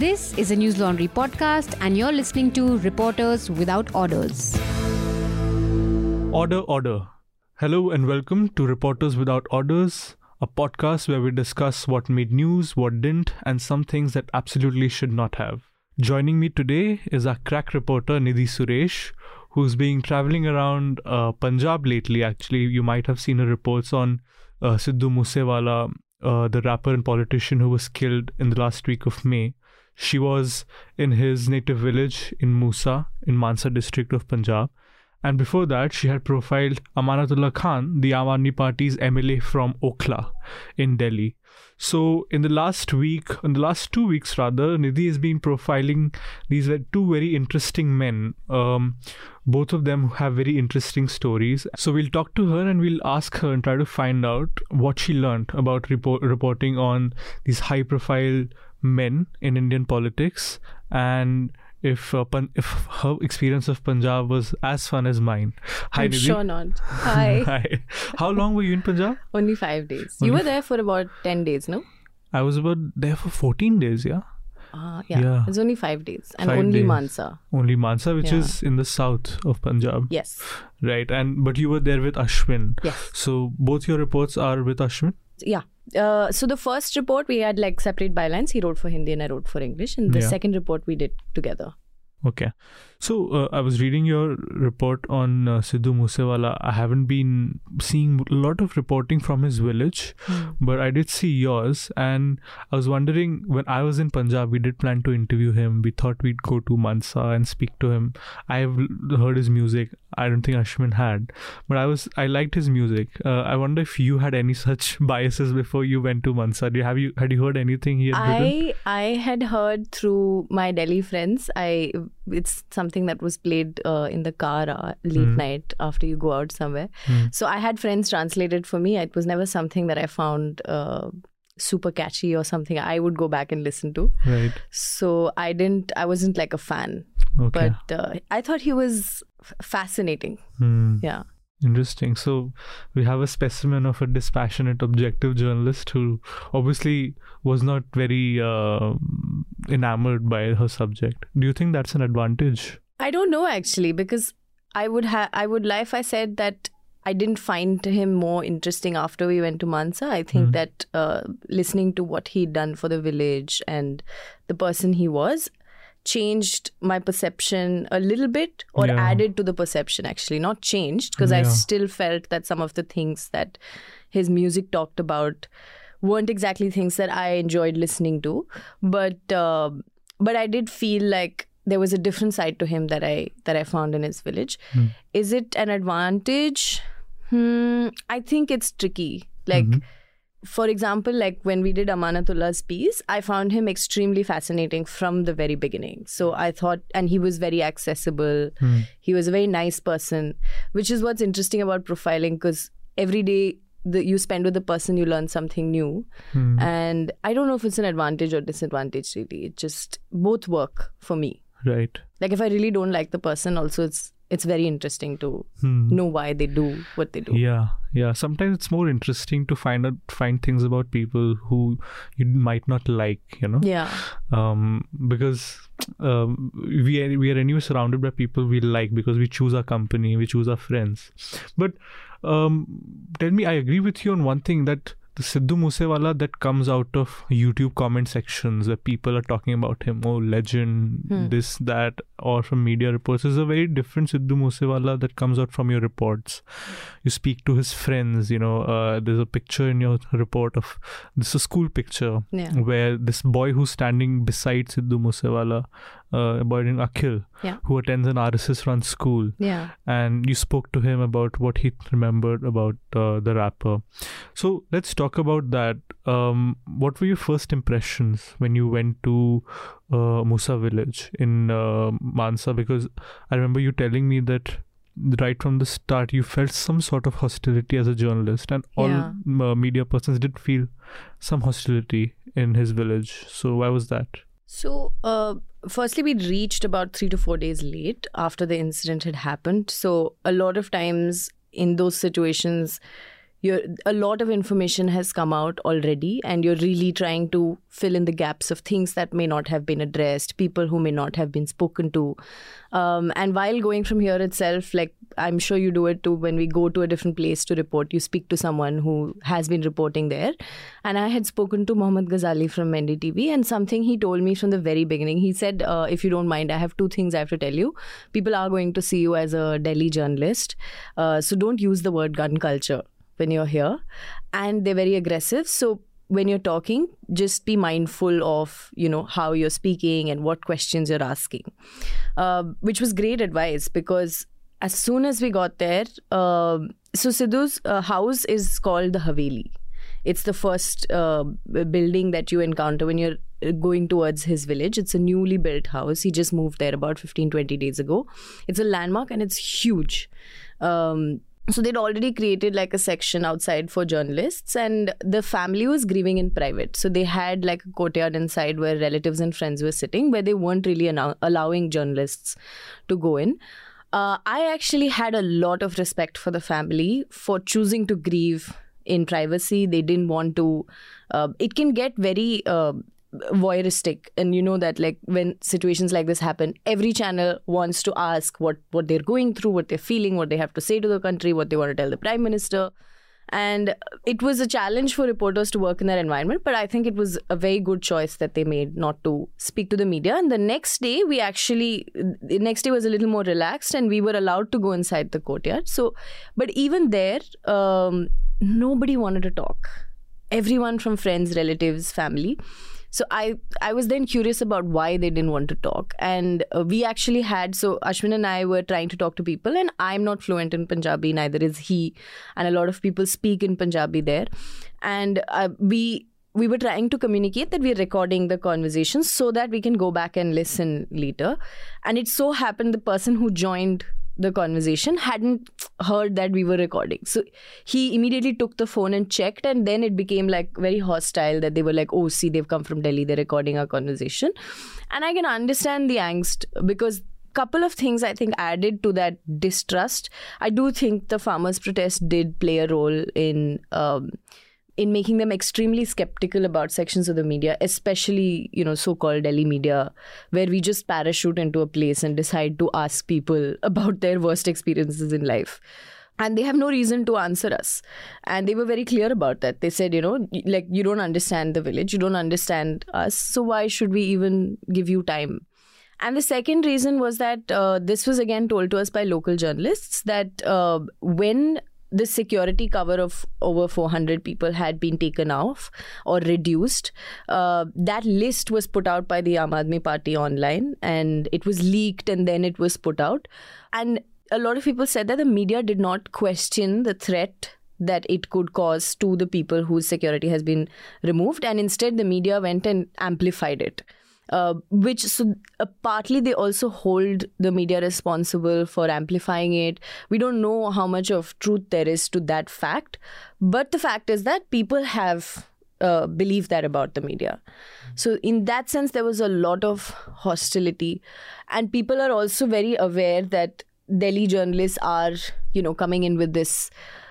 This is a Newslaundry podcast, and you're listening to Reporters Without Orders. Order, order. Hello and welcome to Reporters Without Orders, a podcast where we discuss what made news, what didn't, and some things that absolutely should not have. Joining me today is our crack reporter Nidhi Suresh, who's been traveling around uh, Punjab lately. Actually, you might have seen her reports on uh, Sidhu Moosewala, uh, the rapper and politician who was killed in the last week of May. She was in his native village in Musa, in Mansa district of Punjab. And before that, she had profiled Amanatullah Khan, the Aam Party's MLA from Okhla in Delhi. So, in the last week, in the last two weeks rather, Nidhi has been profiling these were two very interesting men. Um, both of them have very interesting stories. So, we'll talk to her and we'll ask her and try to find out what she learned about report, reporting on these high profile men in Indian politics and if uh, Pan- if her experience of Punjab was as fun as mine. Hi, I'm Nidhi. sure not. Hi. Hi. How long were you in Punjab? Only five days. Only you were there for about 10 days, no? I was about there for 14 days, yeah. Uh, yeah. Yeah. It's only five days. And Five only days. Mansa. Only Mansa, which Yeah. is in the south of Punjab. Yes. Right. And but you were there with Ashwin. Yes. So both your reports are with Ashwin? Yeah. Uh, so the first report, we had like separate bylines. He wrote for Hindi and I wrote for English. And the Yeah. second report, we did together. Okay. So uh, I was reading your report on uh, Sidhu Moosewala. I haven't been seeing a lot of reporting from his village, but I did see yours. And I was wondering when I was in Punjab, we did plan to interview him. We thought we'd go to Mansa and speak to him. I have heard his music. I don't think Ashwin had, but I was I liked his music. Uh, I wonder if you had any such biases before you went to Mansa. Do you have you had you heard anything he had written? I I had heard through my Delhi friends. I it's something that was played uh, in the car uh, late Hmm. night after you go out somewhere. Hmm. So I had friends translate it for me. It was never something that I found uh, super catchy or something I would go back and listen to. Right. So I didn't. I wasn't like a fan, Okay. but uh, I thought he was f- fascinating. Hmm. Yeah. Interesting. So we have a specimen of a dispassionate, objective journalist who obviously was not very uh, enamored by her subject. Do you think that's an advantage? I don't know actually because I would have I would lie if I said that I didn't find him more interesting after we went to Mansa. I think Hmm. that uh, listening to what he'd done for the village and the person he was changed my perception a little bit or Yeah. added to the perception actually not changed because i still felt that some of the things that his music talked about weren't exactly things that i enjoyed listening to but uh, but i did feel like there was a different side to him that i that i found in his village Hmm. is it an advantage hmm i think it's tricky like Mhm. For example, like when we did Amanatullah's piece, I found him extremely fascinating from the very beginning. So I thought, and he was very accessible. Hmm. He was a very nice person, which is what's interesting about profiling because every day that you spend with the person, you learn something new. Hmm. And I don't know if it's an advantage or disadvantage, really. It just both work for me. Right. Like if I really don't like the person, also it's it's very interesting to Hmm. know why they do what they do. Yeah, yeah. Sometimes it's more interesting to find out find things about people who you might not like. You know. Yeah. um, because um, we are we are anyway surrounded by people we like because we choose our company, we choose our friends. But um, tell me, I agree with you on one thing that the Sidhu Moosewala that comes out of YouTube comment sections where people are talking about him, oh legend, Hmm. this that, or from media reports is a very different Sidhu Moosewala that comes out from your reports. You speak to his friends, you know. Uh, there's a picture in your report of this is a school picture Yeah. where this boy who's standing beside Sidhu Moosewala, uh, a boy named Akhil, Yeah. who attends an RSS run school, Yeah. and you spoke to him about what he remembered about uh, the rapper. So let's talk about that. Um, what were your first impressions when you went to uh, Musa village in uh, Mansa? Because I remember you telling me that right from the start you felt some sort of hostility as a journalist and all Yeah. uh, media persons did feel some hostility in his village so why was that So, uh, firstly, we reached about three to four days late after the incident had happened. So, a lot of times in those situations, you're a lot of information has come out already and you're really trying to fill in the gaps of things that may not have been addressed people who may not have been spoken to. Um, and while going from here itself like i'm sure you do it too when we go to a different place to report you speak to someone who has been reporting there. And i had spoken to mohammad ghazali from ndtv and something he told me from the very beginning. He said uh, if you don't mind i have two things i have to tell you. People are going to see you as a delhi journalist. Uh, so don't use the word gun culture when you're here and they're very aggressive. So when you're talking just be mindful of you know how you're speaking and what questions you're asking. Uh, which was great advice because as soon as we got there uh, so sidhu's uh, house is called the haveli. It's the first uh, building that you encounter when you're uh, going towards his village. It's a newly built house. He just moved there about 15 20 days ago. It's a landmark and it's huge. Um, so they'd already created like a section outside for journalists and the family was grieving in private. So they had like a courtyard inside where relatives and friends were sitting where they weren't really allowing journalists to go in. Uh, i actually had a lot of respect for the family for choosing to grieve in privacy. They didn't want to uh, it can get very uh, voyeuristic. And you know that like when situations like this happen every channel wants to ask what what they're going through what they're feeling what they have to say to the country what they want to tell the prime minister. And it was a challenge for reporters to work in that environment but i think it was a very good choice that they made not to speak to the media. And the next day we actually the next day was a little more relaxed and we were allowed to go inside the courtyard. So but even there um, nobody wanted to talk. Everyone from friends relatives family so i i was then curious about why they didn't want to talk. And uh, we actually had so ashwin and i were trying to talk to people and i'm not fluent in punjabi neither is he. And a lot of people speak in punjabi there. And uh, we we were trying to communicate that we're recording the conversation so that we can go back and listen later. And it so happened the person who joined the conversation hadn't heard that we were recording. So he immediately took the phone and checked and then it became like very hostile that they were like oh see they've come from delhi they're recording our conversation. And i can understand the angst because couple of things i think added to that distrust. I do think the farmers protest did play a role in um, in making them extremely skeptical about sections of the media, especially, you know, so-called Delhi media, where we just parachute into a place and decide to ask people about their worst experiences in life. And they have no reason to answer us. And they were very clear about that. They said, you know, like, you don't understand the village, you don't understand us, so why should we even give you time? And the second reason was that uh, this was again told to us by local journalists that uh, when the security cover of over 400 people had been taken off or reduced. Uh, that list was put out by the Aam Aadmi Party online and it was leaked and then it was put out. And a lot of people said that the media did not question the threat that it could cause to the people whose security has been removed and instead the media went and amplified it uh, which so uh, partly they also hold the media responsible for amplifying it. We don't know how much of truth there is to that fact, but the fact is that people have uh, believe that about the media. So, in that sense, there was a lot of hostility, and people are also very aware that Delhi journalists are, you know, coming in with this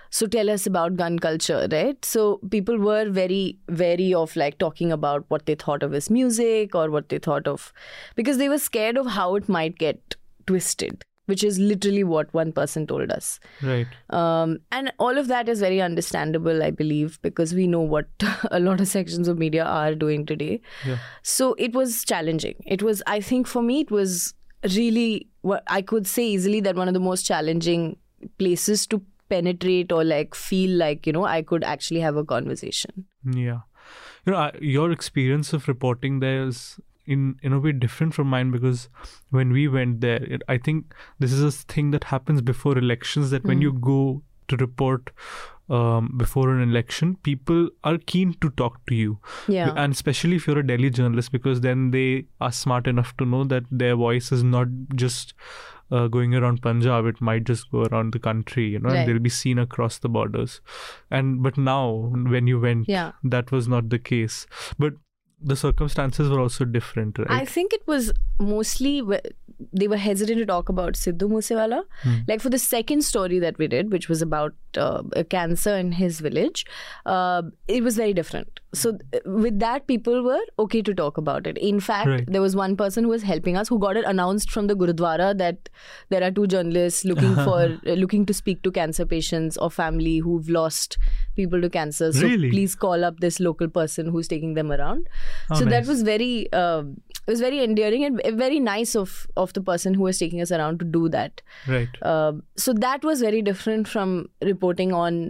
so tell us about gun culture right so people were very wary of like talking about what they thought of his music or what they thought of because they were scared of how it might get twisted which is literally what one person told us Right. um, and all of that is very understandable i believe because we know what a lot of sections of media are doing today Yeah. so it was challenging it was i think for me it was really what i could say easily that one of the most challenging places to penetrate or like feel like you know i could actually have a conversation Yeah. You know, I, your experience of reporting there is in in a way different from mine because when we went there, it, I think this is a thing that happens before elections that when you go to report um, before an election, people are keen to talk to you. yeah And especially if you're a Delhi journalist, because then they are smart enough to know that their voice is not just uh, going around Punjab; it might just go around the country, you know, Right. and they'll be seen across the borders. And but now, when you went, yeah that was not the case. But the circumstances were also different, right? I think it was mostly they were hesitant to talk about Sidhu Moosewala. Hmm. Like for the second story that we did, which was about uh, cancer in his village, uh, it was very different. So th- with that, people were okay to talk about it. In fact, Right. there was one person who was helping us who got it announced from the Gurudwara that there are two journalists looking for uh, looking to speak to cancer patients or family who've lost people to cancer. So Really? please call up this local person who's taking them around. Oh, so that was very um it was very endearing and very nice of of the person who was taking us around to do that. Right. Um, so that was very different from reporting on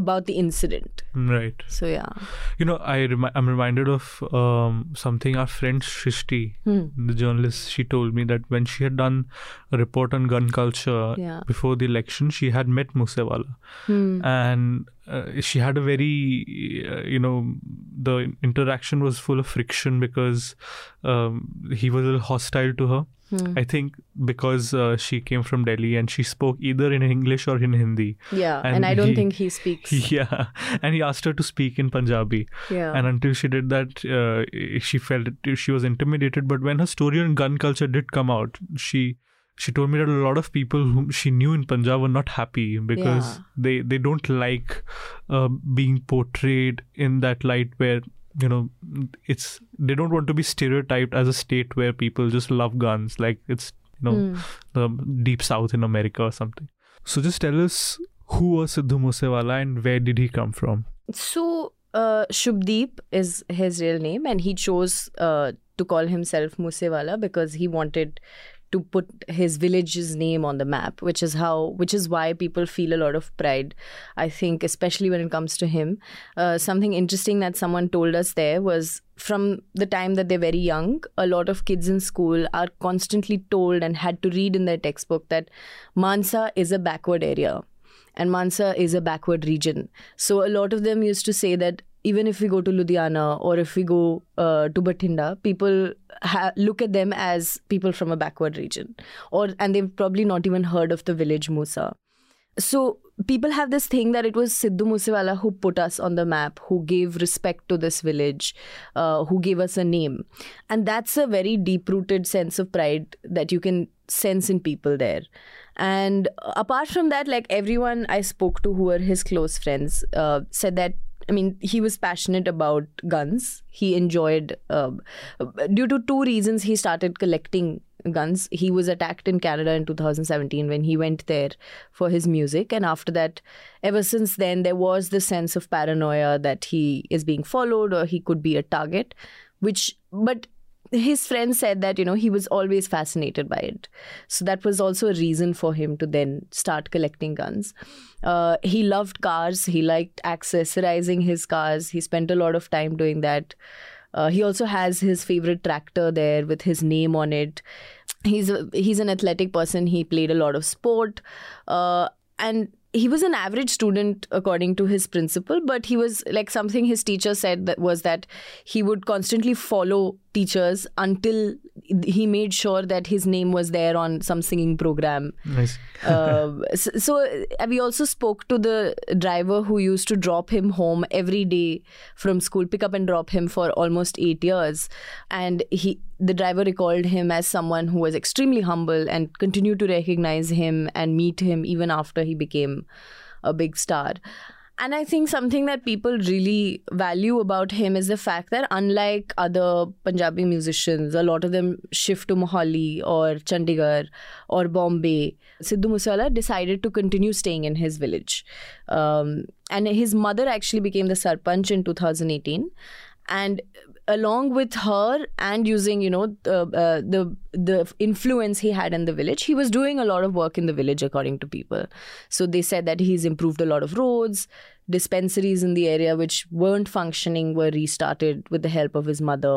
about the incident. Right. So yeah. You know, I remi- I'm reminded of um, something our friend Shrishti, Hmm. the journalist, she told me that when she had done a report on gun culture Yeah. before the election, she had met Musewala. Hmm. And uh, she had a very, uh, you know, the interaction was full of friction because um, he was a little hostile to her. Hmm. I think because uh, she came from Delhi and she spoke either in English or in Hindi. Yeah, and, And I don't he- think he speaks. Yeah, and he asked her to speak in Punjabi. yeah. And until she did that, uh, she felt she was intimidated. But when her story on gun culture did come out, she she told me that a lot of people whom she knew in Punjab were not happy because Yeah. they they don't like uh, being portrayed in that light where you know it's they don't want to be stereotyped as a state where people just love guns like it's you know Hmm. the deep south in America or something. So just tell us who was Sidhu Moosewala and where did he come from? So, uh, Shubdeep is his real name, and he chose uh, to call himself Musewala because he wanted to put his village's name on the map, which is how, which is why people feel a lot of pride. I think, especially when it comes to him. Uh, something interesting that someone told us there was from the time that they're very young, a lot of kids in school are constantly told and had to read in their textbook that Mansa is a backward area and Mansa is a backward region. So a lot of them used to say that even if we go to Ludhiana or if we go uh, to Bathinda, people ha- look at them as people from a backward region, or and they've probably not even heard of the village Musa. So people have this thing that it was Sidhu Moosewala who put us on the map, who gave respect to this village, uh, who gave us a name, and that's a very deep-rooted sense of pride that you can sense in people there. And apart from that, like everyone I spoke to who were his close friends uh, said that. I mean, he was passionate about guns. He enjoyed, uh, due to two reasons, he started collecting guns. He was attacked in Canada in 2017 when he went there for his music. And after that, ever since then, there was this sense of paranoia that he is being followed or he could be a target, which, but his friend said that, you know, he was always fascinated by it. So that was also a reason for him to then start collecting guns. Uh, he loved cars, he liked accessorizing his cars, he spent a lot of time doing that. Uh, he also has his favorite tractor there with his name on it. He's a, he's an athletic person. He played a lot of sport, uh, and he was an average student according to his principal. But he was like something his teacher said that was that he would constantly follow teachers until he made sure that his name was there on some singing program. Nice. uh, so, so uh, we also spoke to the driver who used to drop him home every day from school pick up and drop him for almost 8 years. And he the driver recalled him as someone who was extremely humble and continued to recognize him and meet him even after he became a big star and I think something that people really value about him is the fact that, unlike other Punjabi musicians, a lot of them shift to Mohali or Chandigarh or Bombay. Sidhu Moosewala decided to continue staying in his village. Um, and his mother actually became the Sarpanch in 2018. And along with her and using you know the, uh, the the influence he had in the village he was doing a lot of work in the village according to people so they said that he's improved a lot of roads dispensaries in the area which weren't functioning were restarted with the help of his mother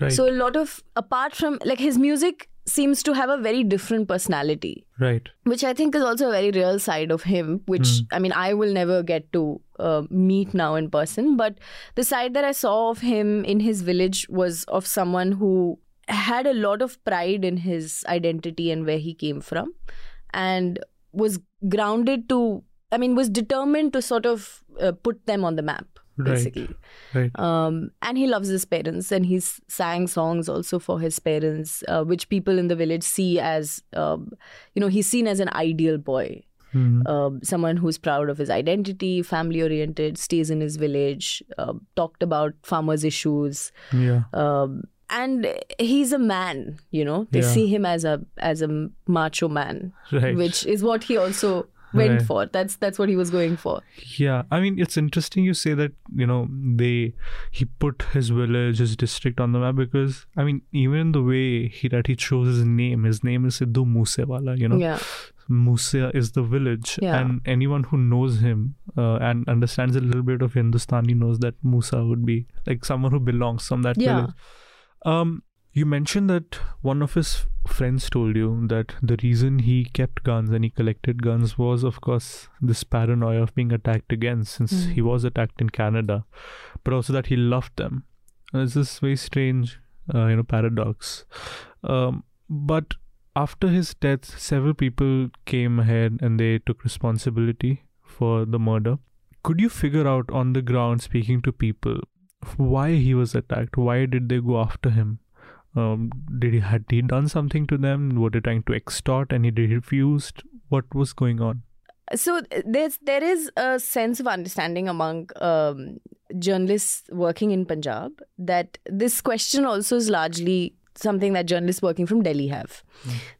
Right. so a lot of apart from like his music seems to have a very different personality right. which I think is also a very real side of him, which I mean, I will never get to uh, meet now in person. But the side that I saw of him in his village was of someone who had a lot of pride in his identity and where he came from, and was grounded to, I mean, was determined to sort of uh, put them on the map, basically. Right. Um, and he loves his parents, and he's sang songs also for his parents, uh, which people in the village see as, um, you know, he's seen as an ideal boy. Mhm. uh, someone who's proud of his identity, family oriented, stays in his village, uh, talked about farmers' issues, yeah. um, and he's a man. You know, they Yeah. see him as a as a macho man, Right. which is what he also went Right. for. That's that's what he was going for. Yeah, I mean it's interesting you say that you know they he put his village, his district on the map because I mean even the way he that he chose his name, his name is Sidhu Moosewala. You know, Yeah, Musa is the village, Yeah. and anyone who knows him uh, and understands a little bit of Hindustani knows that Musa would be like someone who belongs from that Yeah. village. Um, you mentioned that one of his friends told you that the reason he kept guns and he collected guns was, of course, this paranoia of being attacked again, since Mm. he was attacked in Canada, but also that he loved them. And it's this very strange, uh, you know, paradox. Um, but after his death, several people came ahead and they took responsibility for the murder. Could you figure out on the ground, speaking to people, why he was attacked? Why did they go after him? Um, did he had he done something to them? Were they trying to extort and he refused? What was going on? so there's there is a sense of understanding among um, journalists working in Punjab that this question also is largely something that journalists working from Delhi have.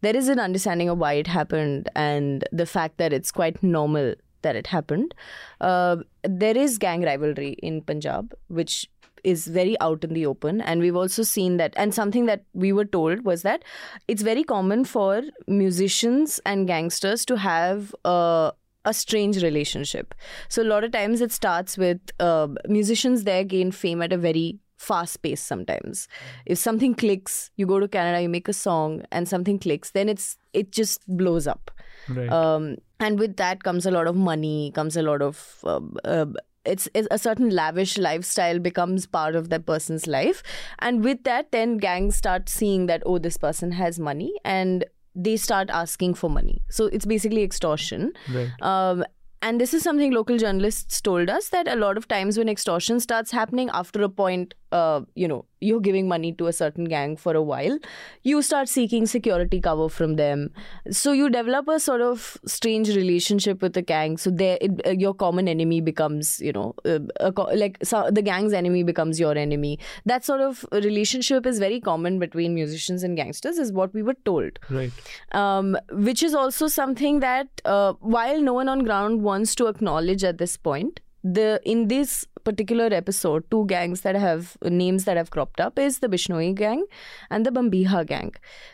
There is an understanding of why it happened and the fact that it's quite normal that it happened. Uh, there is gang rivalry in Punjab, which is very out in the open and we've also seen that and something that we were told was that it's very common for musicians and gangsters to have a, a strange relationship so a lot of times it starts with uh, musicians there gain fame at a very fast pace sometimes. If something clicks you go to canada you make a song and something clicks then it's it just blows up. Right. um, and with that comes a lot of money comes a lot of uh, it's, it's a certain lavish lifestyle becomes part of that person's life. And with that then gangs start seeing that oh this person has money and they start asking for money. So it's basically extortion. Right. um, and this is something local journalists told us that a lot of times when extortion starts happening after a point uh, you know you're giving money to a certain gang for a while you start seeking security cover from them. So you develop a sort of strange relationship with the gang. So there uh, your common enemy becomes you know uh, a like so the gang's enemy becomes your enemy. That sort of relationship is very common between musicians and gangsters is what we were told. Right. um, which is also something that uh, while no one on ground wants to acknowledge at this point the in this particular episode two gangs that have names that have cropped up is the bishnoi gang and the bambiha gang.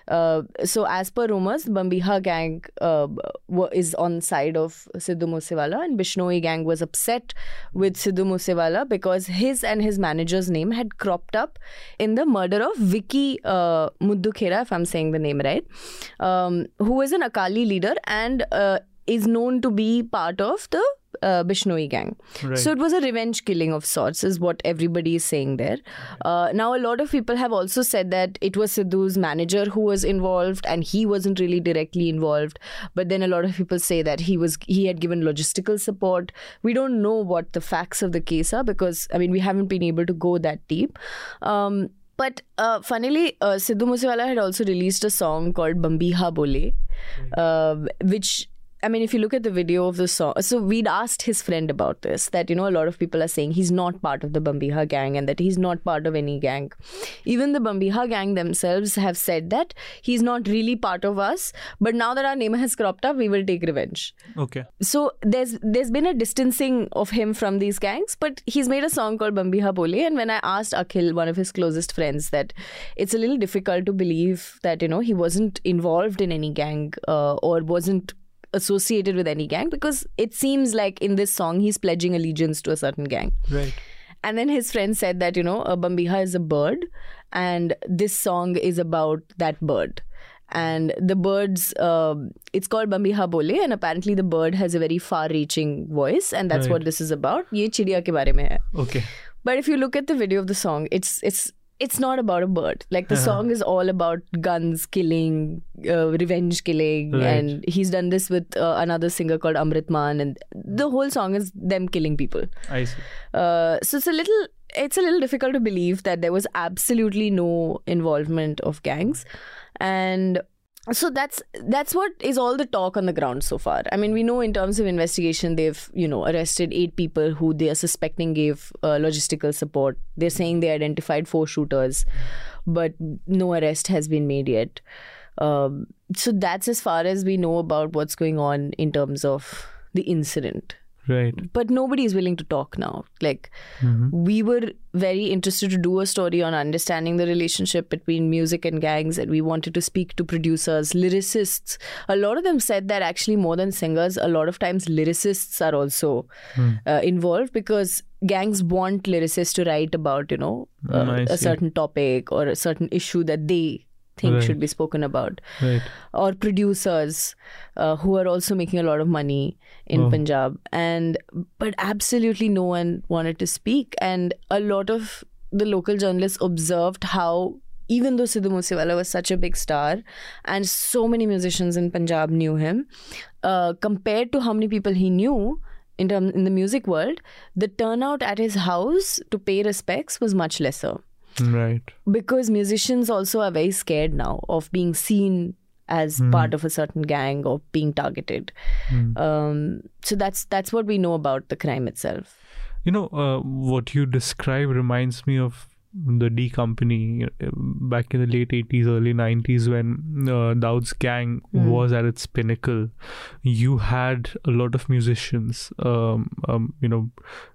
Uh, so as per rumors bambiha gang uh, is on side of sidhu musewala and bishnoi gang was upset with sidhu musewala because his and his manager's name had cropped up in the murder of vicky uh, middukhera if i'm saying the name right um, who is an akali leader and uh, is known to be part of the uh, Bishnoi gang. Right. So it was a revenge killing of sorts, is what everybody is saying there. Uh, now, a lot of people have also said that it was Sidhu's manager who was involved, and he wasn't really directly involved. But then a lot of people say that he was he had given logistical support. We don't know what the facts of the case are because I mean we haven't been able to go that deep. Um, but uh, funnily, uh, Sidhu Moosewala had also released a song called Bambiha Bole, uh, which I mean, if you look at the video of the song, so we'd asked his friend about this that, you know, a lot of people are saying he's not part of the Bambiha gang and that he's not part of any gang. Even the Bambiha gang themselves have said that he's not really part of us, but now that our name has cropped up, we will take revenge. Okay. So there's there's been a distancing of him from these gangs, but he's made a song called Bambiha Bole. And when I asked Akhil, one of his closest friends, that it's a little difficult to believe that, you know, he wasn't involved in any gang uh, or wasn't associated with any gang because it seems like in this song he's pledging allegiance to a certain gang. Right. And then his friend said that, you know, a Bambiha is a bird and this song is about that bird. And the bird's, uh, it's called Bambiha Bole, and apparently the bird has a very far reaching voice, and that's Right. what this is about. Ye chidiya ke bare mein hai. Okay. But if you look at the video of the song, it's it's it's not about a bird. Like the song is all about guns, killing, uh, revenge killing, Right. and he's done this with uh, another singer called Amrit Maan, and the whole song is them killing people. I see. Uh, so it's a little it's a little difficult to believe that there was absolutely no involvement of gangs and so that's that's what is all the talk on the ground so far. I mean we know in terms of investigation they've you know arrested eight people who they are suspecting gave uh, logistical support. They're saying they identified four shooters but no arrest has been made yet. Um, so that's as far as we know about what's going on in terms of the incident Right. but nobody is willing to talk now like Mhm. we were very interested to do a story on understanding the relationship between music and gangs and we wanted to speak to producers lyricists a lot of them said that actually more than singers a lot of times lyricists are also Hmm. uh, involved because gangs want lyricists to write about you know uh, Mm, a certain topic or a certain issue that they think Right. should be spoken about Right. or producers uh, who are also making a lot of money in Oh. Punjab and but absolutely no one wanted to speak and a lot of the local journalists observed how even though Sidhu Moosewala was such a big star and so many musicians in Punjab knew him uh, compared to how many people he knew in term, in the music world the turnout at his house to pay respects was much lesser Right. because musicians also are very scared now of being seen as part of a certain gang or being targeted. Mm. Um, so that's that's what we know about the crime itself. You know, uh, what you describe reminds me of the D Company uh, back in the late 80s, early 90s when uh, Dawood's gang Hmm. was at its pinnacle. You had a lot of musicians, um, um, you know,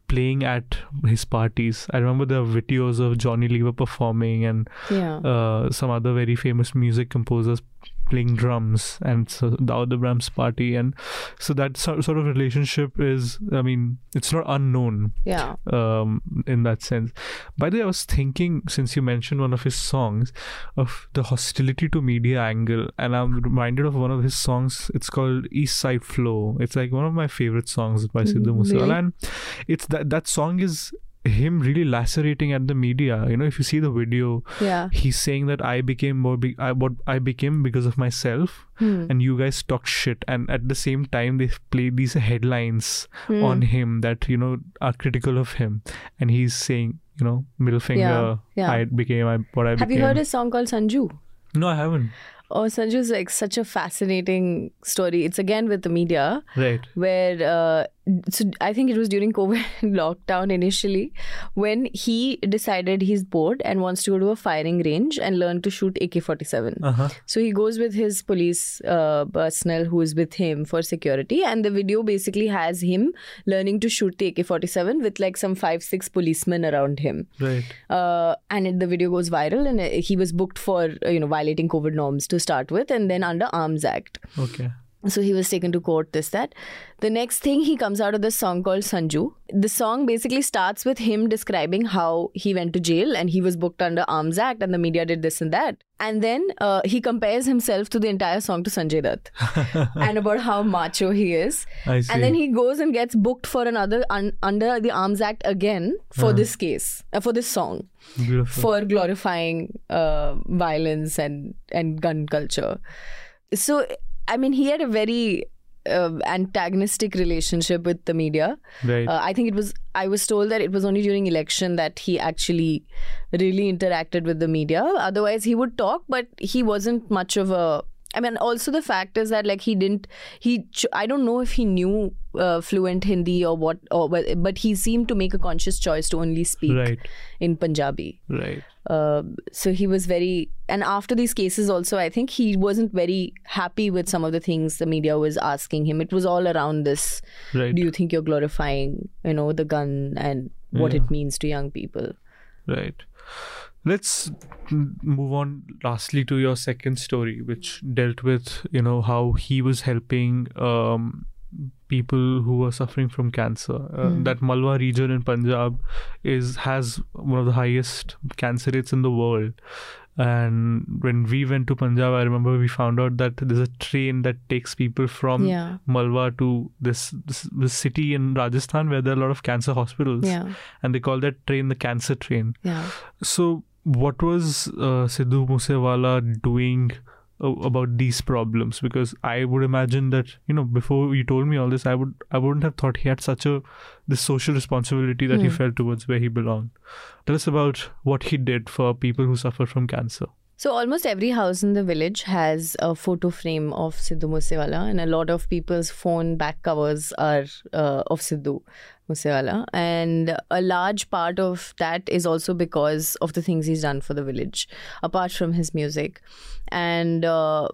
playing at his parties. I remember the videos of Johnny Lever performing and Yeah. uh, some other very famous music composers playing drums and so the other Brahms party and so that sort sort of relationship is I mean it's not unknown yeah. um, in that sense. By the way, I was thinking since you mentioned one of his songs of the hostility to media angle, and I'm reminded of one of his songs. It's called East Side Flow. It's like one of my favorite songs by Sidhu Mhm, Moosewala, really? and it's that that song is him really lacerating at the media. You know, if you see the video, Yeah. he's saying that I became more big. I what I became because of myself, Hmm. and you guys talk shit. And at the same time, they play these headlines Hmm. on him that you know are critical of him, and he's saying, you know, middle finger. Yeah, yeah. I became I, what I Have became. you heard his song called Sanju? No, I haven't. Oh, Sanju's like such a fascinating story. It's again with the media. Right. where uh, so I think it was during COVID lockdown initially when he decided he's bored and wants to go to a firing range and learn to shoot AK-47. Uh huh. So he goes with his police uh, personnel who is with him for security, and the video basically has him learning to shoot the AK-47 with like some five six policemen around him. Right. Uh, and it, the video goes viral, and uh, he was booked for uh, you know violating COVID norms to start with, and then under Arms Act. Okay. So he was taken to court, this, that. The next thing, he comes out of this song called Sanju. The song basically starts with him describing how he went to jail and he was booked under Arms Act and the media did this and that. And then uh, he compares himself to the entire song to Sanjay Dutt and about how macho he is. And then he goes and gets booked for another un- under the Arms Act again for this case, uh, for this song Beautiful. for glorifying uh, violence and and gun culture. So I mean, he had a very uh, antagonistic relationship with the media. right. Uh, I think it was. I was told that it was only during election that he actually really interacted with the media. Otherwise, he would talk, but he wasn't much of a. I mean, also the fact is that like he didn't. He. ch- I don't know if he knew uh, fluent Hindi or what, or but, but he seemed to make a conscious choice to only speak right. in Punjabi. Right. Uh, so he was very and after these cases also i think he wasn't very happy with some of the things the media was asking him it was all around this Right. do you think you're glorifying you know the gun and what Yeah. it means to young people Right. Let's move on lastly to your second story, which dealt with, you know, how he was helping um, people who are suffering from cancer. Uh, Hmm. That Malwa region in Punjab is has one of the highest cancer rates in the world. And when we went to Punjab, I remember we found out that there's a train that takes people from yeah Malwa to this, this this city in Rajasthan where there are a lot of cancer hospitals, yeah and they call that train the cancer train. yeah So, what was uh, Sidhu Moosewala doing uh, about these problems? Because I would imagine that you know before you told me all this, I would I wouldn't have thought he had such a this social responsibility that he Hmm. felt towards where he belonged. Tell us about what he did for people who suffer from cancer. So almost every house in the village has a photo frame of Sidhu Moosewala, and a lot of people's phone back covers are uh, of Sidhu Moosewala, and a large part of that is also because of the things he's done for the village, apart from his music, and. Uh,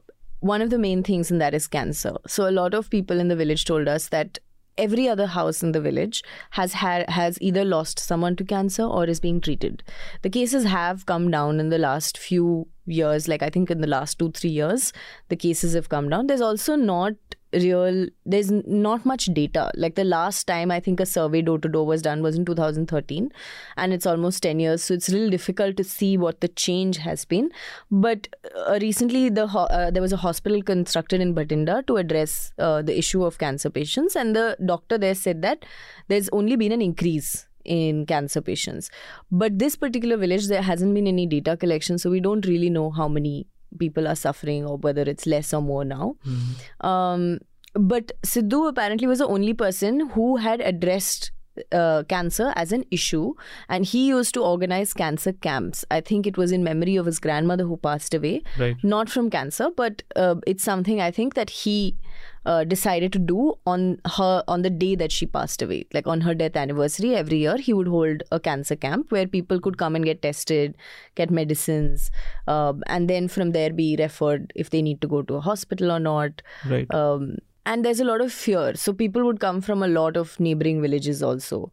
one of the main things in that is cancer. So a lot of people in the village told us that every other house in the village has had has either lost someone to cancer or is being treated. The cases have come down in the last few years like i think in the last 2 3 years the cases have come down there's also not real there's not much data like the last time i think a survey door to door was done was in 2013 and it's almost 10 years so it's really difficult to see what the change has been but uh, recently the uh, there was a hospital constructed in Bathinda to address uh, the issue of cancer patients and the doctor there said that there's only been an increase in cancer patients. But this particular village, there hasn't been any data collection, so we don't really know how many people are suffering or whether it's less or more now. Mm-hmm. Um, but Sidhu apparently was the only person who had addressed uh, cancer as an issue and he used to organize cancer camps. I think it was in memory of his grandmother who passed away. Right. not from cancer but uh, it's something i think that he uh, decided to do on her on the day that she passed away. Like on her death anniversary every year he would hold a cancer camp where people could come and get tested get medicines um, and then from there be referred if they need to go to a hospital or not. Right. Um, and there's a lot of fear. So people would come from a lot of neighboring villages also.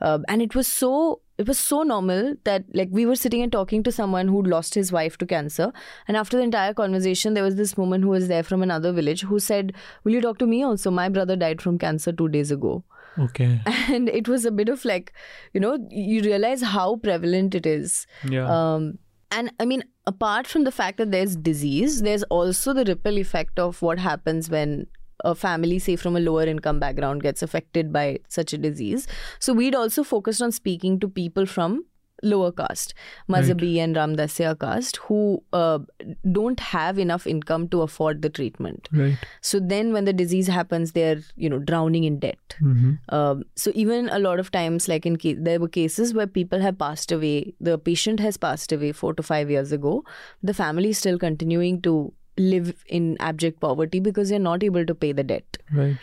Um, and it was so it was so normal that like we were sitting and talking to someone who'd lost his wife to cancer. And after the entire conversation there was this woman who was there from another village who said will you talk to me also? My brother died from cancer 2 days ago. Okay. And it was a bit of like you know you realize how prevalent it is. Yeah. Um, and i mean apart from the fact that there's disease there's also the ripple effect of what happens when a family, say from a lower income background, gets affected by such a disease. So we'd also focused on speaking to people from lower caste, Mazhabi right. and Ramdasya caste, who uh, don't have enough income to afford the treatment. Right. So then, when the disease happens, they're you know drowning in debt. Mm-hmm. Um, so even a lot of times, like in case, there were cases where people have passed away. The patient has passed away four to five years ago. The family is still continuing to live in abject poverty because they're not able to pay the debt. Right.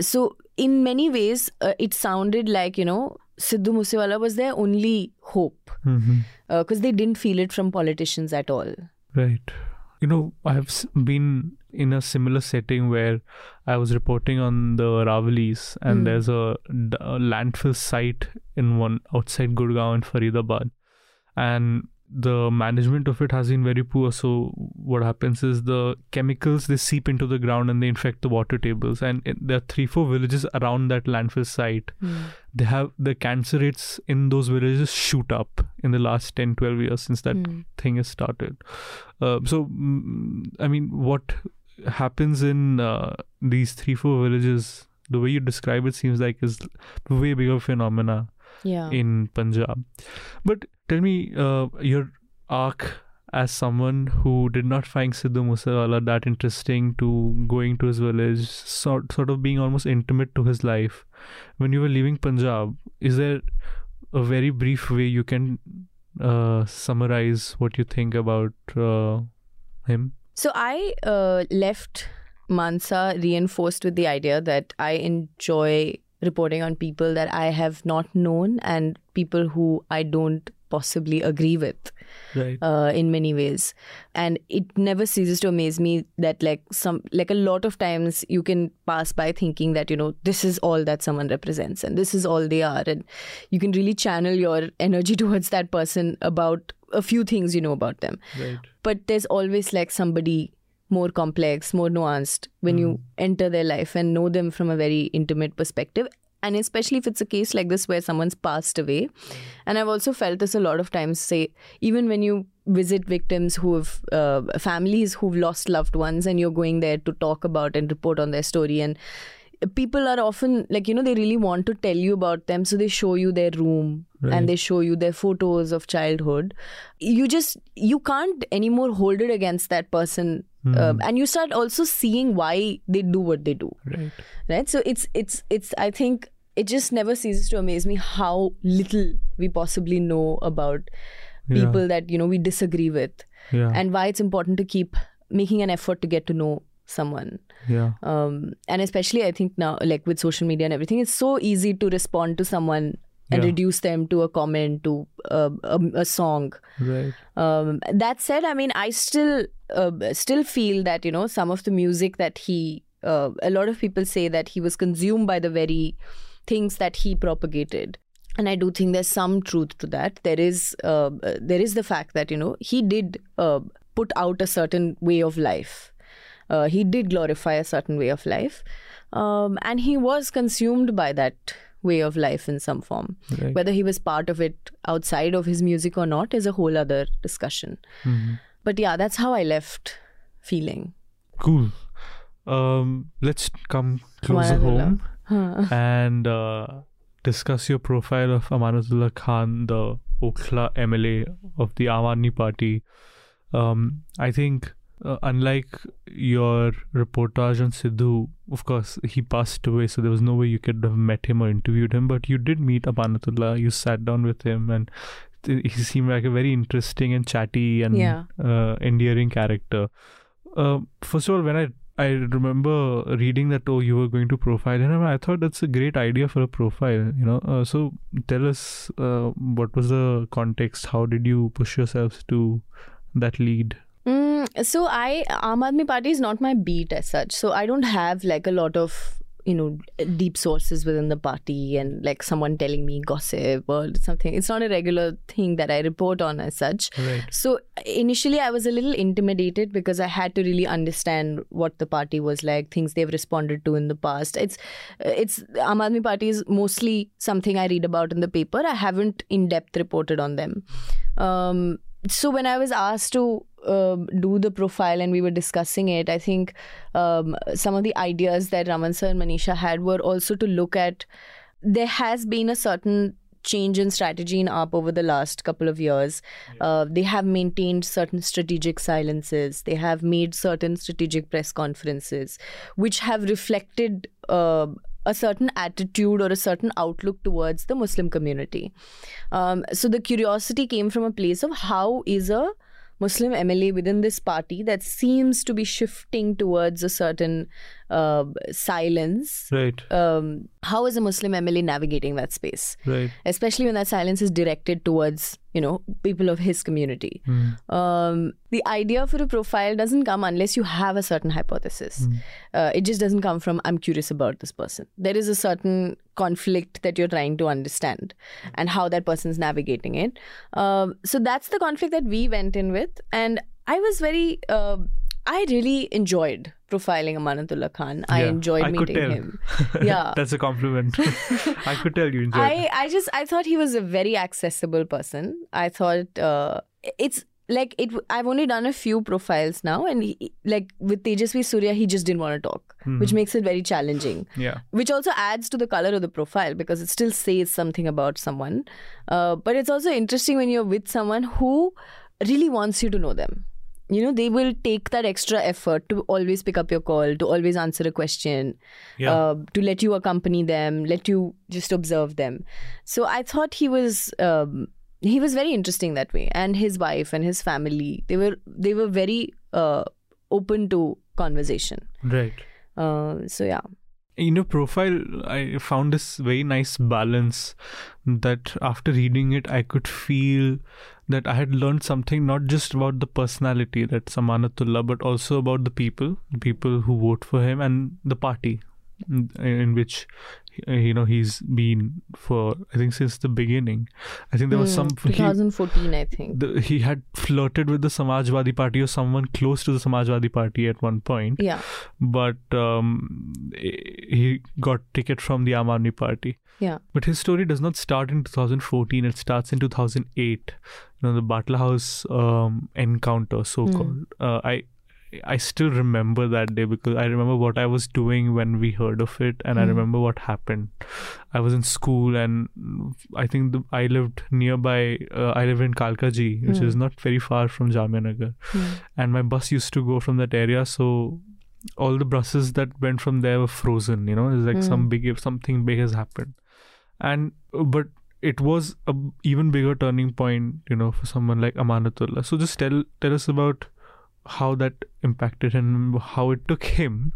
So, in many ways, uh, it sounded like, you know, Sidhu Moosewala was their only hope because mm-hmm. uh, they didn't feel it from politicians at all. Right. You know, I have been in a similar setting where I was reporting on the Aravallis, and mm. there's a, a landfill site in one outside Gurgaon in Faridabad. And the management of it has been very poor so what happens is the chemicals they seep into the ground and they infect the water tables and there are three four villages around that landfill site mm. they have the cancer rates in those villages shoot up in the last 10 12 years since that mm. thing has started uh, so mm, i mean what happens in uh, these three four villages the way you describe it seems like is way bigger phenomena yeah. in Punjab. But tell me, uh, your arc as someone who did not find Sidhu Moosewala that interesting to going to his village, sort sort of being almost intimate to his life. When you were leaving Punjab, is there a very brief way you can uh, summarize what you think about uh, him? So I uh, left Mansa reinforced with the idea that I enjoy reporting on people that I have not known and people who I don't possibly agree with right. uh, in many ways and it never ceases to amaze me that like some like a lot of times you can pass by thinking that you know this is all that someone represents and this is all they are and you can really channel your energy towards that person about a few things you know about them right. but there's always like somebody more complex, more nuanced when mm. you enter their life and know them from a very intimate perspective. And especially if it's a case like this where someone's passed away. And I've also felt this a lot of times, say, even when you visit victims who have uh, families who've lost loved ones and you're going there to talk about and report on their story and people are often like you know they really want to tell you about them so they show you their room right. and they show you their photos of childhood you just you can't anymore hold it against that person mm. and you start also seeing why they do what they do right right so it's it's it's i think it just never ceases to amaze me how little we possibly know about people yeah. that you know we disagree with Yeah. and why it's important to keep making an effort to get to know someone yeah. um, and especially i think now like with social media and everything it's so easy to respond to someone and Yeah. reduce them to a comment to uh, a, a song. Right. um, that said i mean i still uh, still feel that you know some of the music that he uh, a lot of people say that he was consumed by the very things that he propagated. And i do think there's some truth to that. There is uh, there is the fact that you know he did uh, put out a certain way of life. Uh, he did glorify a certain way of life. Um, and he was consumed by that way of life in some form Right. whether he was part of it outside of his music or not is a whole other discussion Mhm. but yeah that's how i left feeling Cool. Um, let's come closer home Huh. and uh, discuss your profile of Amanatullah Khan, the Okhla MLA of the Aadmi Party. Um, I think, uh, unlike your reportage on Sidhu, of course, he passed away, so there was no way you could have met him or interviewed him, but you did meet Amanatullah, you sat down with him, and th- he seemed like a very interesting and chatty and Yeah. uh, endearing character. Uh, first of all, when I I remember reading that oh you were going to profile him. I thought that's a great idea for a profile. You know, uh, so tell us uh, what was the context? How did you push yourselves to that lead? Mm, so I Aam Aadmi Party is not my beat as such. So I don't have like a lot of you know deep sources within the party and like someone telling me gossip or something. It's not a regular thing that I report on as such. Right. So initially, I was a little intimidated because I had to really understand what the party was like, things they've responded to in the past. It's it's Aam Aadmi Party is mostly something I read about in the paper. I haven't in depth reported on them. Um, so when I was asked to um, do the profile and we were discussing it, I think um, some of the ideas that Raman sir and Manisha had were also to look at. There has been a certain change in strategy in AAP over the last couple of years. Uh, they have maintained certain strategic silences. They have made certain strategic press conferences, which have reflected uh, a certain attitude or a certain outlook towards the Muslim community. Um, so the curiosity came from a place of how is a Muslim MLA within this party that seems to be shifting towards a certain uh, silence. Right. Um, how is a Muslim MLA navigating that space? Right. especially when that silence is directed towards you know people of his community Mm. um, the idea for a profile doesn't come unless you have a certain hypothesis uh, it just doesn't come from i'm curious about this person there is a certain conflict that you're trying to understand and how that person's navigating it um, so that's the conflict that we went in with and i was very uh, i really enjoyed profiling amanatullah khan i enjoyed I meeting him yeah That's a compliment. I could tell you enjoyed. I, I just I thought he was a very accessible person. I thought uh, it's like it. I've only done a few profiles now, and he, like with Tejasvi Surya, he just didn't want to talk, which makes it very challenging. Yeah. Which also adds to the color of the profile because it still says something about someone. Uh, but it's also interesting when you're with someone who really wants you to know them. You know, they will take that extra effort to always pick up your call, to always answer a question Yeah. uh, to let you accompany them, let you just observe them. So I thought he was um, he was very interesting that way, and his wife and his family they were they were very uh, open to conversation. Right. Uh, so yeah, in your profile i found this very nice balance that after reading it i could feel that i had learned something not just about the personality that's amanatullah but also about the people the people who vote for him and the party in which uh, you know he's been for i think since the beginning i think there was some Hmm, he, 2014, I think. the, he had flirted with the samajwadi party or someone close to the samajwadi party at one point Yeah, but um, he got ticket from the Aam Aadmi Party. yeah, But his story does not start in 2014. It starts in 2008. You know, the Batla House um, encounter, so called. Uh, I I still remember that day because I remember what I was doing when we heard of it, and I Hmm. remember what happened. I was in school, and I think the, I lived nearby. Uh, I live in Kalkaji, which Hmm. is not very far from Jamia Hmm. and my bus used to go from that area so all the buses that went from there were frozen you know it's like some Hmm. big if something big has happened and but it was a even bigger turning point, you know, for someone like Amanatullah. So just tell tell us about how that impacted him, how it took him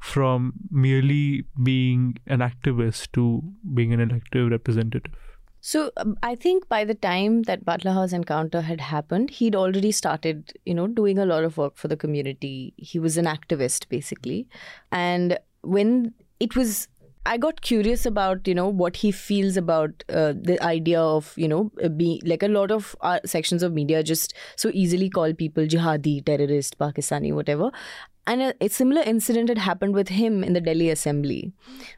from merely being an activist to being an elective representative. So um, I think by the time that Batla House encounter had happened, he'd already started, you know, doing a lot of work for the community. He was an activist basically, and when it was. I got curious about you know what he feels about uh, the idea of you know uh, being like a lot of uh, sections of media just so easily call people jihadi, terrorist, Pakistani, whatever. And a, a similar incident had happened with him in the Delhi Assembly,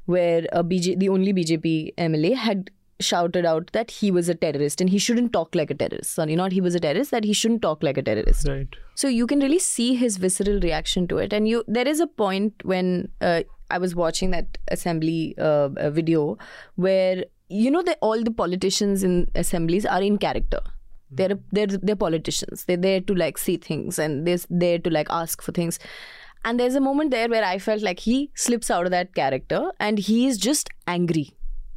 where a BJ, the only BJP MLA had shouted out that he was a terrorist and he shouldn't talk like a terrorist. Sorry, not he was a terrorist, that he shouldn't talk like a terrorist. Right. So you can really see his visceral reaction to it. And you, there is a point when uh, I was watching that assembly uh, video where you know that all the politicians in assemblies are in character. They're they're they're politicians. They're there to like see things and they're there to like ask for things. And there's a moment there where I felt like he slips out of that character and he is just angry.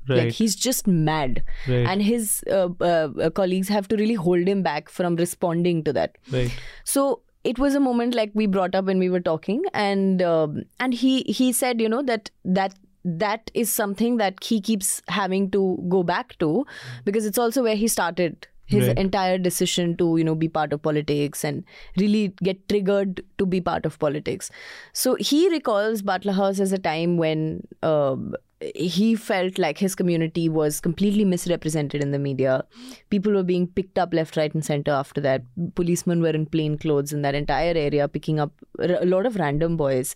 Right. Like he's just mad, Right. and his uh, uh, uh, colleagues have to really hold him back from responding to that. right. So it was a moment like we brought up when we were talking, and um, and he he said, you know, that that that is something that he keeps having to go back to because it's also where he started his Right. entire decision to you know be part of politics and really get triggered to be part of politics. So he recalls Batla House as a time when um, he felt like his community was completely misrepresented in the media. People were being picked up left right and center after that. Policemen were in plain clothes in that entire area picking up a lot of random boys.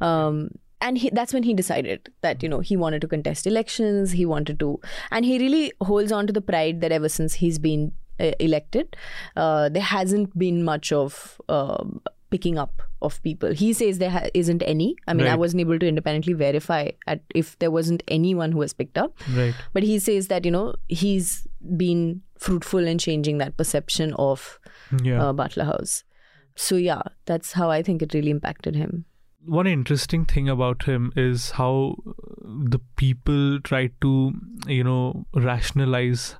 Um, and he, that's when he decided that you know he wanted to contest elections he wanted to and he really holds on to the pride that ever since he's been uh, elected uh, there hasn't been much of um picking up of people. He says there ha- isn't any. I mean i wasn't able to independently verify at if there wasn't anyone who has picked up. Right. but he says that you know he's been fruitful in changing that perception of Yeah. uh, Batla House. So yeah that's how i think it really impacted him one interesting thing about him is how the people try to you know rationalize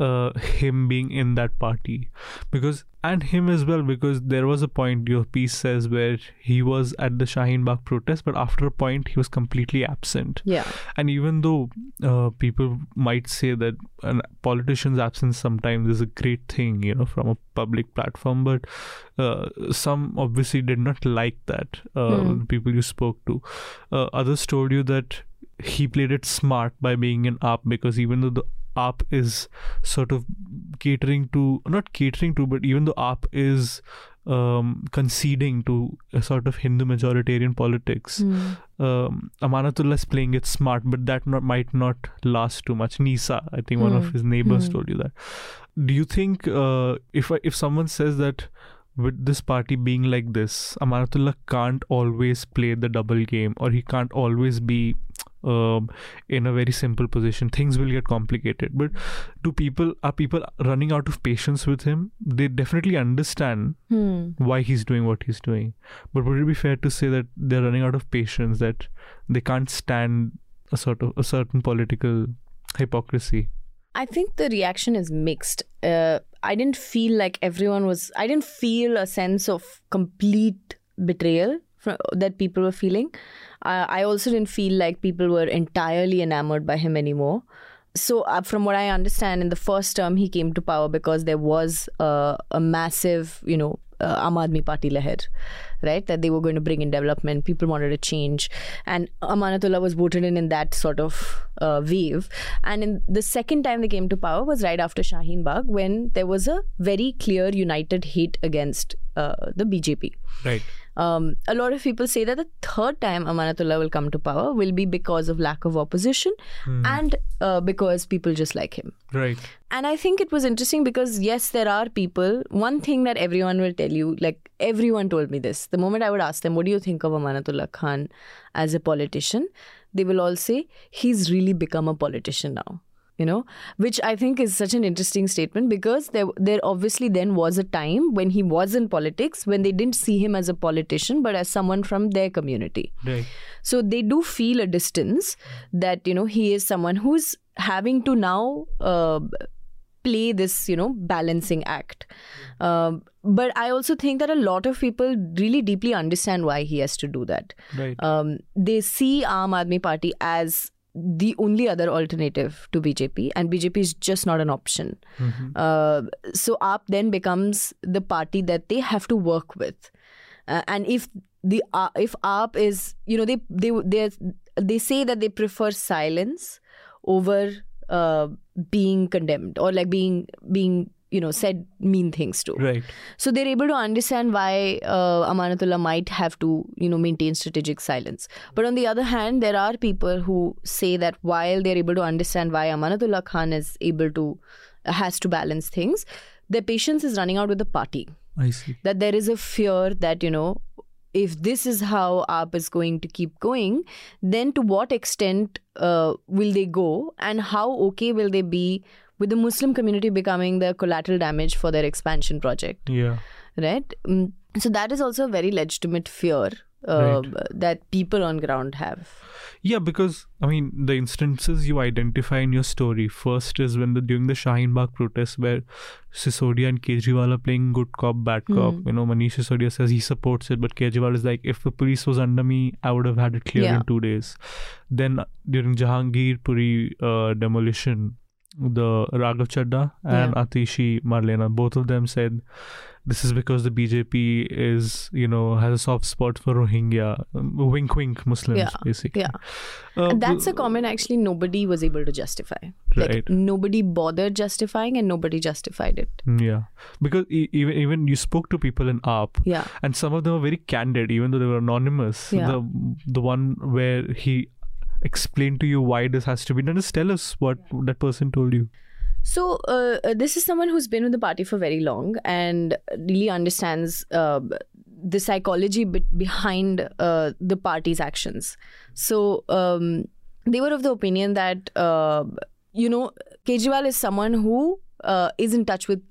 uh, him being in that party. Because and him as well because there was a point your piece says where he was at the Shaheen Bagh protest but after a point he was completely absent. Yeah. And even though uh, people might say that a politician's absence sometimes is a great thing you know from a public platform but uh, some obviously did not like that uh, Hmm. people you spoke to. Uh, others told you that he played it smart by being an up because even though the AAP is sort of catering to not catering to but even though AAP is um, conceding to a sort of Hindu majoritarian politics Hmm. um, Amanatullah is playing it smart, but that not, might not last too much. Nisa, I think one of Hmm. his neighbors Hmm. told you that. Do you think uh, if if someone says that with this party being like this, Amanatullah can't always play the double game, or he can't always be um, in a very simple position, things will get complicated. But do people are people running out of patience with him? They definitely understand Hmm. why he's doing what he's doing. But would it be fair to say that they're running out of patience, that they can't stand a sort of a certain political hypocrisy? I think the reaction is mixed. Uh, I didn't feel like everyone was. I didn't feel a sense of complete betrayal from, that people were feeling. Uh, I also didn't feel like people were entirely enamored by him anymore. So, uh, from what I understand, in the first term, he came to power because there was uh, a massive, you know, uh, Aam Party leher, right? That they were going to bring in development. People wanted a change, and Amanatullah was voted in in that sort of uh, wave. And in the second time they came to power was right after Shaheen Bagh, when there was a very clear united hate against uh, the BJP. Right. Um, a lot of people say that the third time Amanatullah will come to power will be because of lack of opposition and uh, because people just like him. Right. And I think it was interesting because, yes, there are people. One thing that everyone will tell you, like everyone told me this, the moment I would ask them, What do you think of Amanatullah Khan as a politician? They will all say, He's really become a politician now. You know, which I think is such an interesting statement because there, there obviously then was a time when he was in politics when they didn't see him as a politician but as someone from their community. Right. So they do feel a distance that, you know, he is someone who's having to now uh, play this, you know, balancing act. Um, but I also think that a lot of people really deeply understand why he has to do that. Right. Um, they see Aam Aadmi Party as the only other alternative to BJP, and BJP is just not an option. Mhm. Uh, so AAP then becomes the party that they have to work with, uh, and if the uh, if AAP is you know they they they they say that they prefer silence over uh, being condemned or like being being you know said mean things to. Right. So they're able to understand why uh, Amanatullah might have to, you know, maintain strategic silence. But on the other hand, there are people who say that while they're able to understand why Amanatullah Khan is able to has to balance things, their patience is running out with the party. I see. That there is a fear that you know. If this is how AAP is going to keep going, then to what extent uh, will they go, and how okay will they be with the Muslim community becoming the collateral damage for their expansion project? Yeah. right Mm, so that is also a very legitimate fear uh, that people on ground have Yeah, because I mean the instances you identify in your story first is when the during the Shaheen Bagh protests where Sisodia and Kejriwal are playing good cop bad cop. Hmm. You know, Manish Sisodia says he supports it, but Kejriwal is like, if the police was under me, I would have had it clear Yeah. in two days. Then during Jahangir Puri uh, demolition, the Raghav Chadha and Atishi Marlena, both of them said this is because the BJP is, you know, has a soft spot for Rohingya, um, wink wink Muslims, Yeah, basically. yeah. Uh, that's a comment actually nobody was able to justify Right. like nobody bothered justifying and nobody justified it Mm, Yeah, because e- even even you spoke to people in AAP, yeah and some of them were very candid, even though they were anonymous. Yeah. The the one where he explained to you why this has to be done. Just tell us what that person told you. So uh, uh, this is someone who's been with the party for very long and really understands uh, the psychology bit behind uh, the party's actions. So um, they were of the opinion that uh, you know Kejriwal is someone who uh, is in touch with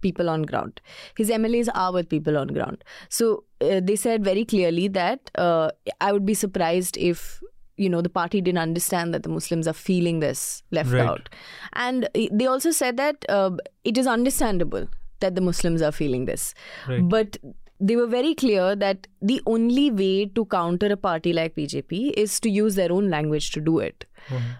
people on ground. His MLAs are with people on ground. So uh, they said very clearly that uh, I would be surprised if you know the party didn't understand that the Muslims are feeling this left Right. out, and they also said that uh, it is understandable that the Muslims are feeling this, Right. but they were very clear that the only way to counter a party like BJP is to use their own language to do it.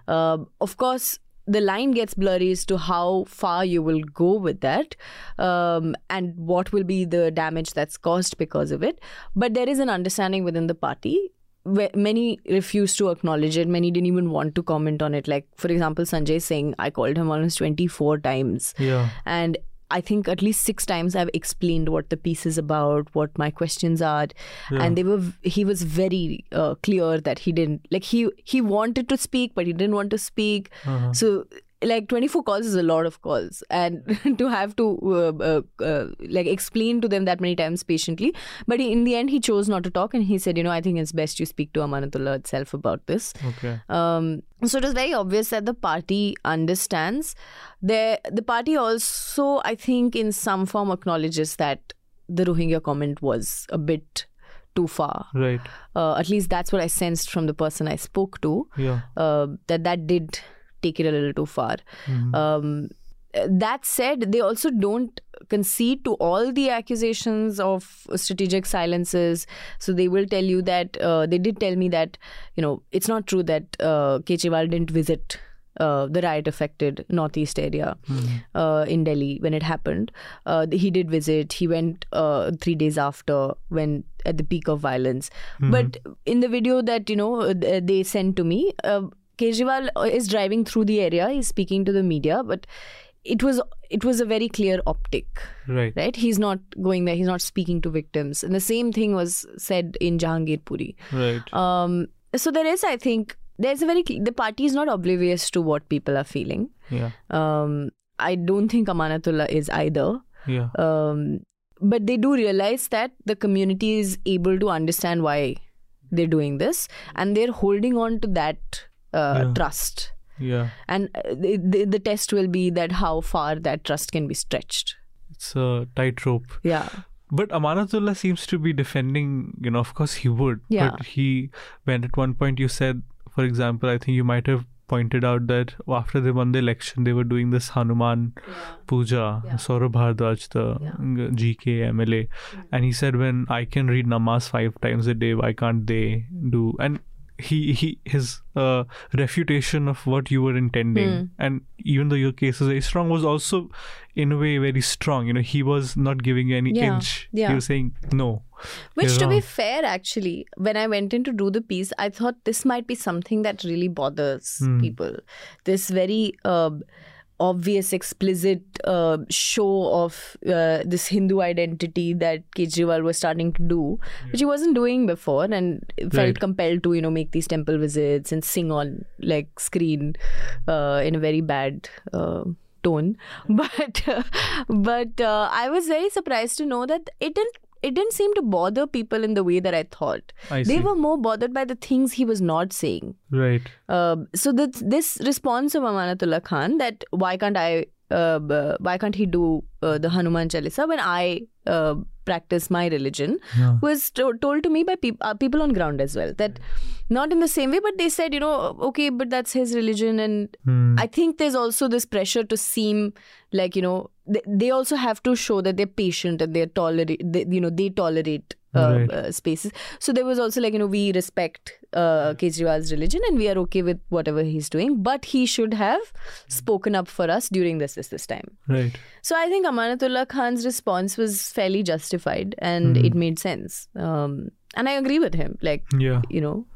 Uh, of course, the line gets blurry as to how far you will go with that um, and what will be the damage that's caused because of it. But there is an understanding within the party. Many refused to acknowledge it. Many didn't even want to comment on it. Like, for example, Sanjay Singh, I called him almost 24 times. Yeah, And I think at least six times I've explained what the piece is about, what my questions are, and they were. He was very uh, clear that he didn't like he he wanted to speak, but he didn't want to speak. Uh-huh. So like 24 calls is a lot of calls and to have to uh, uh, uh, like explain to them that many times patiently but he, in the end he chose not to talk and he said you know i think it's best you speak to amanatullah itself about this okay. um, so it was very obvious that the party understands. The the party also, I think, in some form acknowledges that the Rohingya comment was a bit too far. Right. Uh, at least that's what I sensed from the person I spoke to. Yeah. Uh, that that did take it a little too far. Mhm. Um, that said, they also don't concede to all the accusations of strategic silences. So they will tell you that uh, they did tell me that you know it's not true that uh, Kejriwal didn't visit uh, the riot affected northeast area uh, in Delhi when it happened. Uh, he did visit. He went uh, three days after when at the peak of violence. But in the video that you know they sent to me, uh, Kejriwal is driving through the area. He's speaking to the media, but it was it was a very clear optic Right. right he's not going there he's not speaking to victims and the same thing was said in jahangir puri Right. um, so there is i think there's a very the party is not oblivious to what people are feeling yeah. um, i don't think amanatullah is either Yeah. um, but they do realize that the community is able to understand why they're doing this and they're holding on to that uh, Yeah. trust Yeah. and uh, the, the, the test will be that how far that trust can be stretched It's a tightrope. yeah But Amanatullah seems to be defending, you know, of course he would. Yeah. But he, when at one point you said, for example, I think you might have pointed out that after they won the election, they were doing this Hanuman puja, Yeah. Saurabh Bhardwaj, the Yeah. GK MLA, and he said, "When I can read namaz five times a day, why can't they do?" And he he his uh, refutation of what you were intending, Hmm. and even though your case is very strong, was also in a way very strong. You know, he was not giving you any Yeah. inch. Yeah. He was saying no. Which, to be fair, actually, when I went in to do the piece, I thought this might be something that really bothers Hmm. people. This very uh, obvious, explicit uh, show of uh, this Hindu identity that Kejriwal was starting to do, which he wasn't doing before, and felt Right. compelled to, you know, make these temple visits and sing on like screen uh, in a very bad. Uh, tone but but uh, i was very surprised to know that it didn't it didn't seem to bother people in the way that i thought I they were more bothered by the things he was not saying Right. uh, so that this response of amanatullah khan that why can't i uh, why can't he do uh, the hanuman chalisa when i uh, practice my religion Yeah. was to- told to me by peop- uh, people on ground as well that not in the same way but they said you know okay but that's his religion and Hmm. I think there's also this pressure to seem like you know they, they also have to show that they're patient and they're tolerate they, you know they tolerate uh, Right. uh, spaces. So there was also like you know we respect uh, Kejriwal's religion and we are okay with whatever he's doing, but he should have spoken up for us during this this this time. Right. So I think Amanatullah Khan's response was fairly justified and Mhm. it made sense. Um, and I agree with him. Like Yeah. you know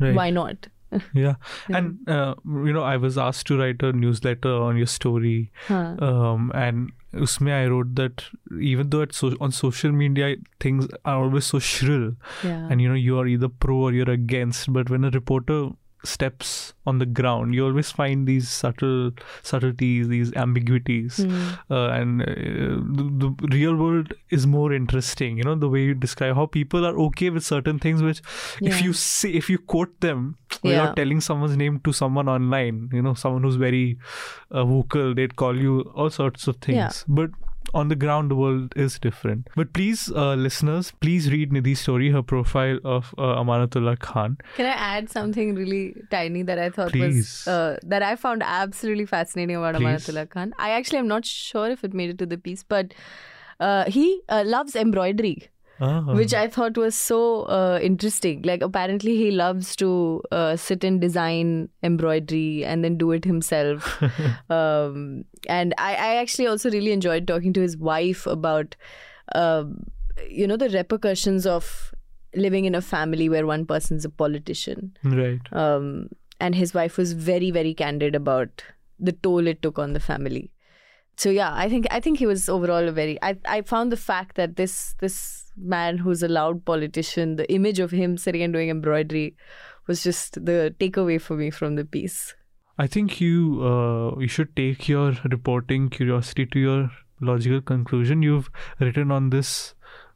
Right. why not? Yeah. And uh, you know, I was asked to write a newsletter on your story, Huh. um, and usme I wrote that even though it's so, on social media things are always so shrill, Yeah. and you know you are either pro or you're against, but when a reporter steps on the ground, you always find these subtle subtleties, these ambiguities. Hmm. uh, and uh, the, the real world is more interesting you know the way you describe how people are okay with certain things which if you say if you quote them without Yeah. telling someone's name to someone online you know someone who's very uh, vocal they'd call you all sorts of things Yeah. but on the ground the world is different but please uh, listeners please read nidhi's story her profile of uh, amanatullah khan Can I add something really tiny that I thought Please. was uh, that I found absolutely fascinating about Please. Amanatullah Khan? I actually am not sure if it made it to the piece, but uh, he uh, loves embroidery, Ah. which I thought was so uh, interesting. Like apparently he loves to uh, sit and design embroidery and then do it himself. um, and I, I actually also really enjoyed talking to his wife about, um, you know, the repercussions of living in a family where one person's a politician. right Um, and his wife was very, very candid about the toll it took on the family. So yeah, I think I think he was overall a very. I I found the fact that this this man who's a loud politician, the image of him sitting and doing embroidery, was just the takeaway for me from the piece. I think you uh, you should take your reporting curiosity to your logical conclusion. You've written on this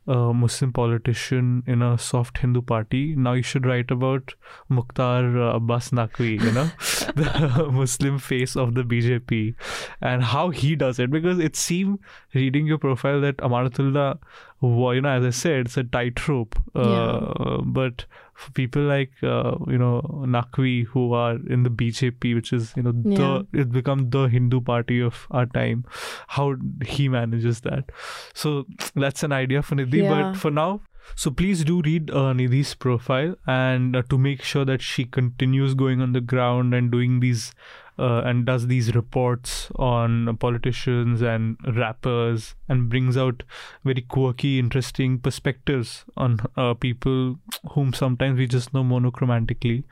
uh, Muslim politician in a soft Hindu party. Now you should write about Mukhtar uh, Abbas Naqvi, you know, the Muslim face of the BJP, and how he does it. Because it seemed reading your profile that Amanatullah, wa- you know, as I said, it's a tightrope. Uh, But for people like uh, you know Naqvi who are in the BJP, which is you know the it's become the Hindu party of our time. How he manages that, so that's an idea for Nidhi. Yeah. But for now, so please do read uh, Nidhi's profile and uh, to make sure that she continues going on the ground and doing these. Uh, and does these reports on politicians and rappers and brings out very quirky, interesting perspectives on uh, people whom sometimes we just know monochromatically.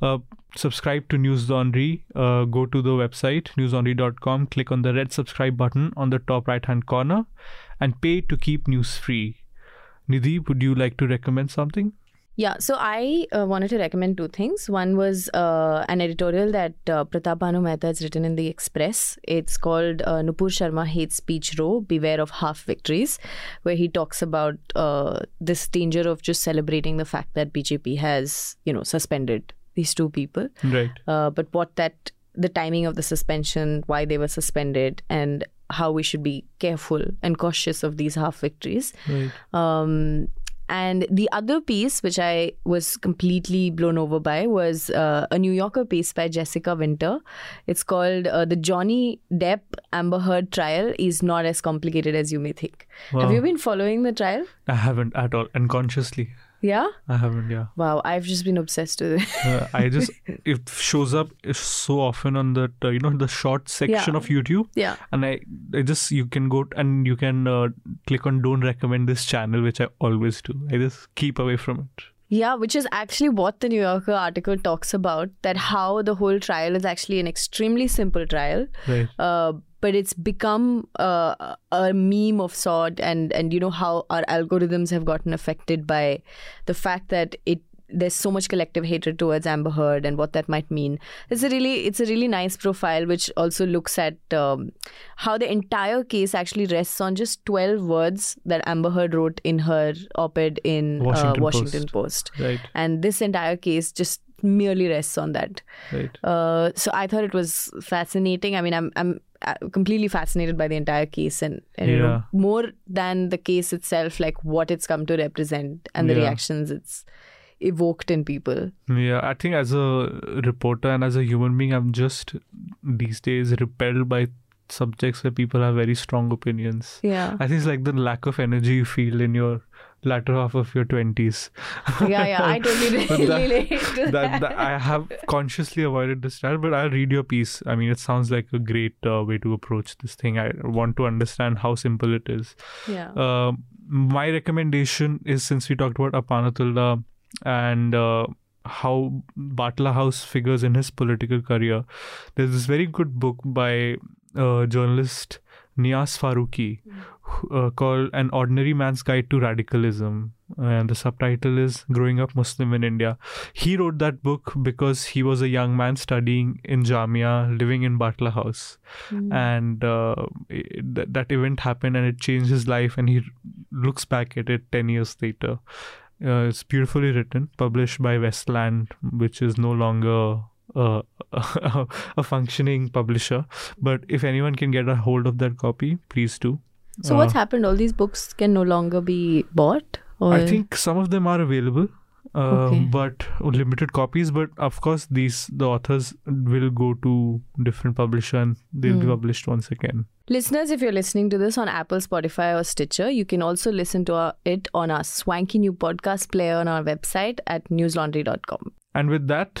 Uh, subscribe to Newslaundry. Uh, go to the website newslaundry.com, click on the red subscribe button on the top right hand corner, and pay to keep news free. Nidhi, would you like to recommend something? Yeah, so I uh, wanted to recommend two things. One was uh, an editorial that uh, Pratap Bhanu Mehta has written in the Express. It's called uh, Nupur Sharma Hate Speech Row Beware of Half Victories, where he talks about uh, this danger of just celebrating the fact that BJP has, you know, suspended these two people. Right. Uh, but what that, the timing of the suspension, why they were suspended, and how we should be careful and cautious of these half victories. Right. Um, and the other piece, which I was completely blown over by, was uh, a New Yorker piece by Jessica Winter. It's called uh, "The Johnny Depp Amber Heard Trial Is Not as Complicated as You May Think." Have you been following the trial? I haven't at all, unconsciously. Yeah. I haven't. Yeah. Wow, I've just been obsessed with it. Uh, I just it shows up so often on that uh, you know the short section Yeah. of YouTube, yeah. and I, I just you can go and you can uh, click on don't recommend this channel, which I always do. I just keep away from it. Yeah, which is actually what the New Yorker article talks about that how the whole trial is actually an extremely simple trial. Right. But it's become uh, a meme of sort, and, and you know how our algorithms have gotten affected by the fact that it there's so much collective hatred towards Amber Heard and what that might mean. It's a really it's a really nice profile which also looks at um, how the entire case actually rests on just 12 words that Amber Heard wrote in her op-ed in Washington uh, Washington Post. Right. And this entire case just merely rests on that. Right. Uh, so I thought it was fascinating. I mean, I'm I'm Uh, completely fascinated by the entire case and, and you know, more than the case itself, like what it's come to represent and the Yeah. reactions it's evoked in people. Yeah, I think as a reporter and as a human being, I'm just these days repelled by subjects where people have very strong opinions. Yeah, I think it's like the lack of energy you feel in your latter half of your 20s. yeah, yeah. I totally But that- relate to that. that, that I have consciously avoided this style, but I'll read your piece. I mean, it sounds like a great uh, way to approach this thing. I want to understand how simple it is. yeah. Uh, my recommendation is since we talked about Amanatullah and uh, how Batla House figures in his political career, there's this very good book by a journalist Neyaz Farooquee uh, called An Ordinary Man's Guide to Radicalism. And the subtitle is Growing Up Muslim in India. He wrote that book because he was a young man studying in Jamia, living in Batla House Mm. and uh, th- that event happened and it changed his life and he r- looks back at it 10 years later uh, it's beautifully written published by westland which is no longer uh, a functioning publisher but if anyone can get a hold of that copy please do so what's uh, happened? All these books can no longer be bought. Or i think some of them are available uh, Okay. but limited copies but of course these the authors will go to different publisher and they'll be Hmm. published once again Listeners, if you're listening to this on Apple, Spotify, or Stitcher, you can also listen to our, it on our swanky new podcast player on our website at newslaundry.com. And with that,